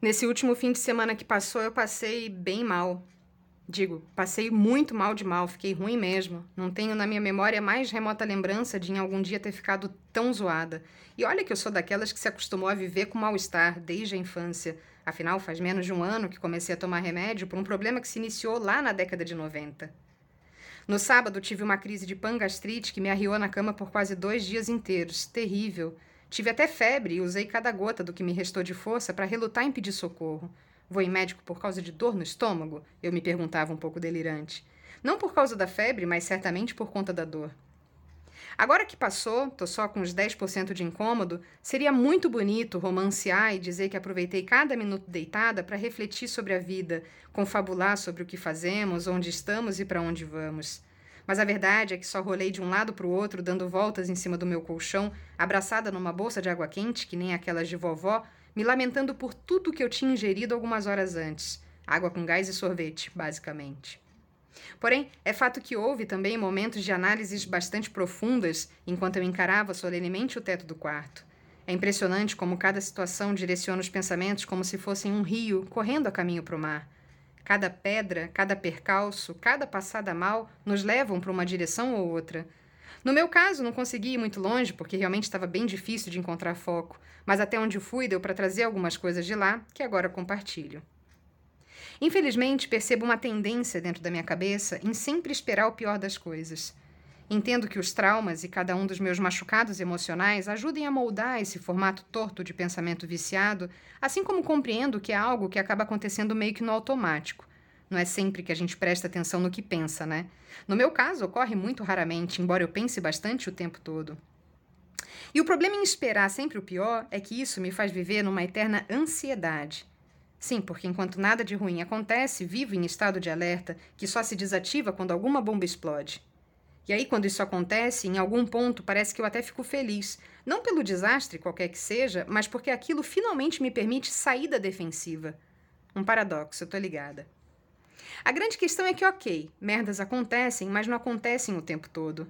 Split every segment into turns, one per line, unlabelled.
Nesse último fim de semana que passou, eu passei bem mal. Digo, passei muito mal de mal, fiquei ruim mesmo. Não tenho na minha memória mais remota lembrança de em algum dia ter ficado tão zoada. E olha que eu sou daquelas que se acostumou a viver com mal-estar desde a infância. Afinal, faz menos de um ano que comecei a tomar remédio por um problema que se iniciou lá na década de 90. No sábado, tive uma crise de pangastrite que me arriou na cama por quase dois dias inteiros. Terrível. Tive até febre e usei cada gota do que me restou de força para relutar em pedir socorro. Vou em médico por causa de dor no estômago? Eu me perguntava um pouco delirante. Não por causa da febre, mas certamente por conta da dor. Agora que passou, tô só com uns 10% de incômodo, seria muito bonito romancear e dizer que aproveitei cada minuto deitada para refletir sobre a vida, confabular sobre o que fazemos, onde estamos e para onde vamos. Mas a verdade é que só rolei de um lado para o outro, dando voltas em cima do meu colchão, abraçada numa bolsa de água quente, que nem aquelas de vovó, me lamentando por tudo que eu tinha ingerido algumas horas antes. Água com gás e sorvete, basicamente. Porém, é fato que houve também momentos de análises bastante profundas enquanto eu encarava solenemente o teto do quarto. É impressionante como cada situação direciona os pensamentos como se fossem um rio correndo a caminho para o mar. Cada pedra, cada percalço, cada passada mal nos levam para uma direção ou outra. No meu caso, não consegui ir muito longe, porque realmente estava bem difícil de encontrar foco, mas até onde fui deu para trazer algumas coisas de lá que agora compartilho. Infelizmente, percebo uma tendência dentro da minha cabeça em sempre esperar o pior das coisas. Entendo que os traumas e cada um dos meus machucados emocionais ajudem a moldar esse formato torto de pensamento viciado, assim como compreendo que é algo que acaba acontecendo meio que no automático. Não é sempre que a gente presta atenção no que pensa, né? No meu caso, ocorre muito raramente, embora eu pense bastante o tempo todo. E o problema em esperar sempre o pior é que isso me faz viver numa eterna ansiedade. Sim, porque enquanto nada de ruim acontece, vivo em estado de alerta que só se desativa quando alguma bomba explode. E aí, quando isso acontece, em algum ponto parece que eu até fico feliz. Não pelo desastre, qualquer que seja, mas porque aquilo finalmente me permite sair da defensiva. Um paradoxo, eu tô ligada. A grande questão é que, ok, merdas acontecem, mas não acontecem o tempo todo.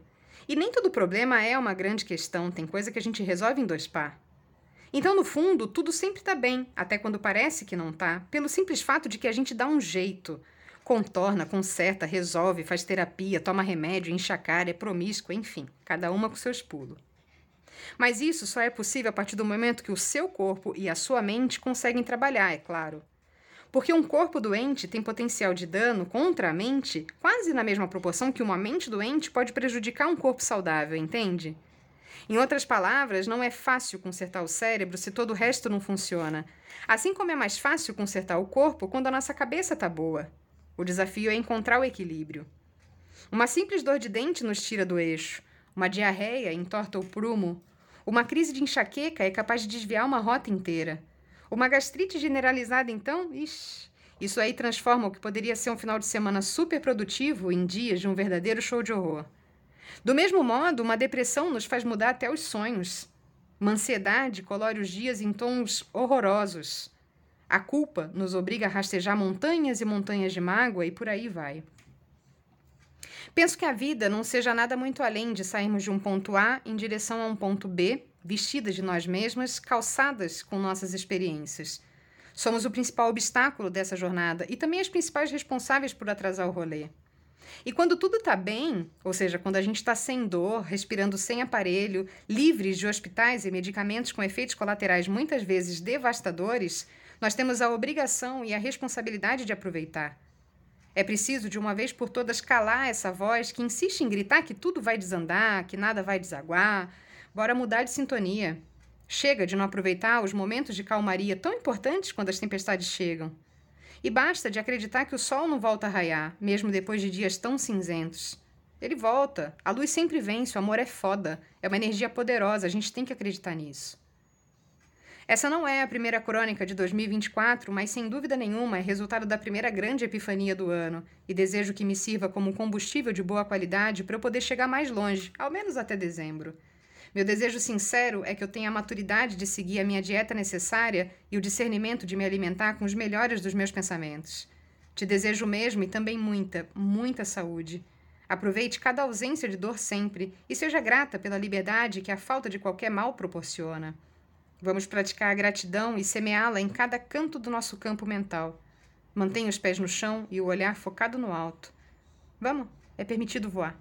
E nem todo problema é uma grande questão, tem coisa que a gente resolve em dois pá. Então, no fundo, tudo sempre está bem, até quando parece que não está, pelo simples fato de que a gente dá um jeito. Contorna, conserta, resolve, faz terapia, toma remédio, enxacara, é promíscuo, enfim, cada uma com seus pulos. Mas isso só é possível a partir do momento que o seu corpo e a sua mente conseguem trabalhar, é claro. Porque um corpo doente tem potencial de dano contra a mente quase na mesma proporção que uma mente doente pode prejudicar um corpo saudável, entende? Em outras palavras, não é fácil consertar o cérebro se todo o resto não funciona. Assim como é mais fácil consertar o corpo quando a nossa cabeça está boa. O desafio é encontrar o equilíbrio. Uma simples dor de dente nos tira do eixo. Uma diarreia entorta o prumo. Uma crise de enxaqueca é capaz de desviar uma rota inteira. Uma gastrite generalizada, então, ixi, isso aí transforma o que poderia ser um final de semana super produtivo em dias de um verdadeiro show de horror. Do mesmo modo, uma depressão nos faz mudar até os sonhos. Uma ansiedade colore os dias em tons horrorosos. A culpa nos obriga a rastejar montanhas e montanhas de mágoa e por aí vai. Penso que a vida não seja nada muito além de sairmos de um ponto A em direção a um ponto B, vestidas de nós mesmas, calçadas com nossas experiências. Somos o principal obstáculo dessa jornada e também as principais responsáveis por atrasar o rolê. E quando tudo está bem, ou seja, quando a gente está sem dor, respirando sem aparelho, livres de hospitais e medicamentos com efeitos colaterais muitas vezes devastadores, nós temos a obrigação e a responsabilidade de aproveitar. É preciso, de uma vez por todas, calar essa voz que insiste em gritar que tudo vai desandar, que nada vai desaguar. Bora mudar de sintonia. Chega de não aproveitar os momentos de calmaria tão importantes quando as tempestades chegam. E basta de acreditar que o sol não volta a raiar, mesmo depois de dias tão cinzentos. Ele volta. A luz sempre vence, o amor é foda. É uma energia poderosa, a gente tem que acreditar nisso. Essa não é a primeira crônica de 2024, mas sem dúvida nenhuma é resultado da primeira grande epifania do ano, e desejo que me sirva como combustível de boa qualidade para eu poder chegar mais longe, ao menos até dezembro. Meu desejo sincero é que eu tenha a maturidade de seguir a minha dieta necessária e o discernimento de me alimentar com os melhores dos meus pensamentos. Te desejo mesmo e também muita, muita saúde. Aproveite cada ausência de dor sempre e seja grata pela liberdade que a falta de qualquer mal proporciona. Vamos praticar a gratidão e semeá-la em cada canto do nosso campo mental. Mantenha os pés no chão e o olhar focado no alto. Vamos, é permitido voar.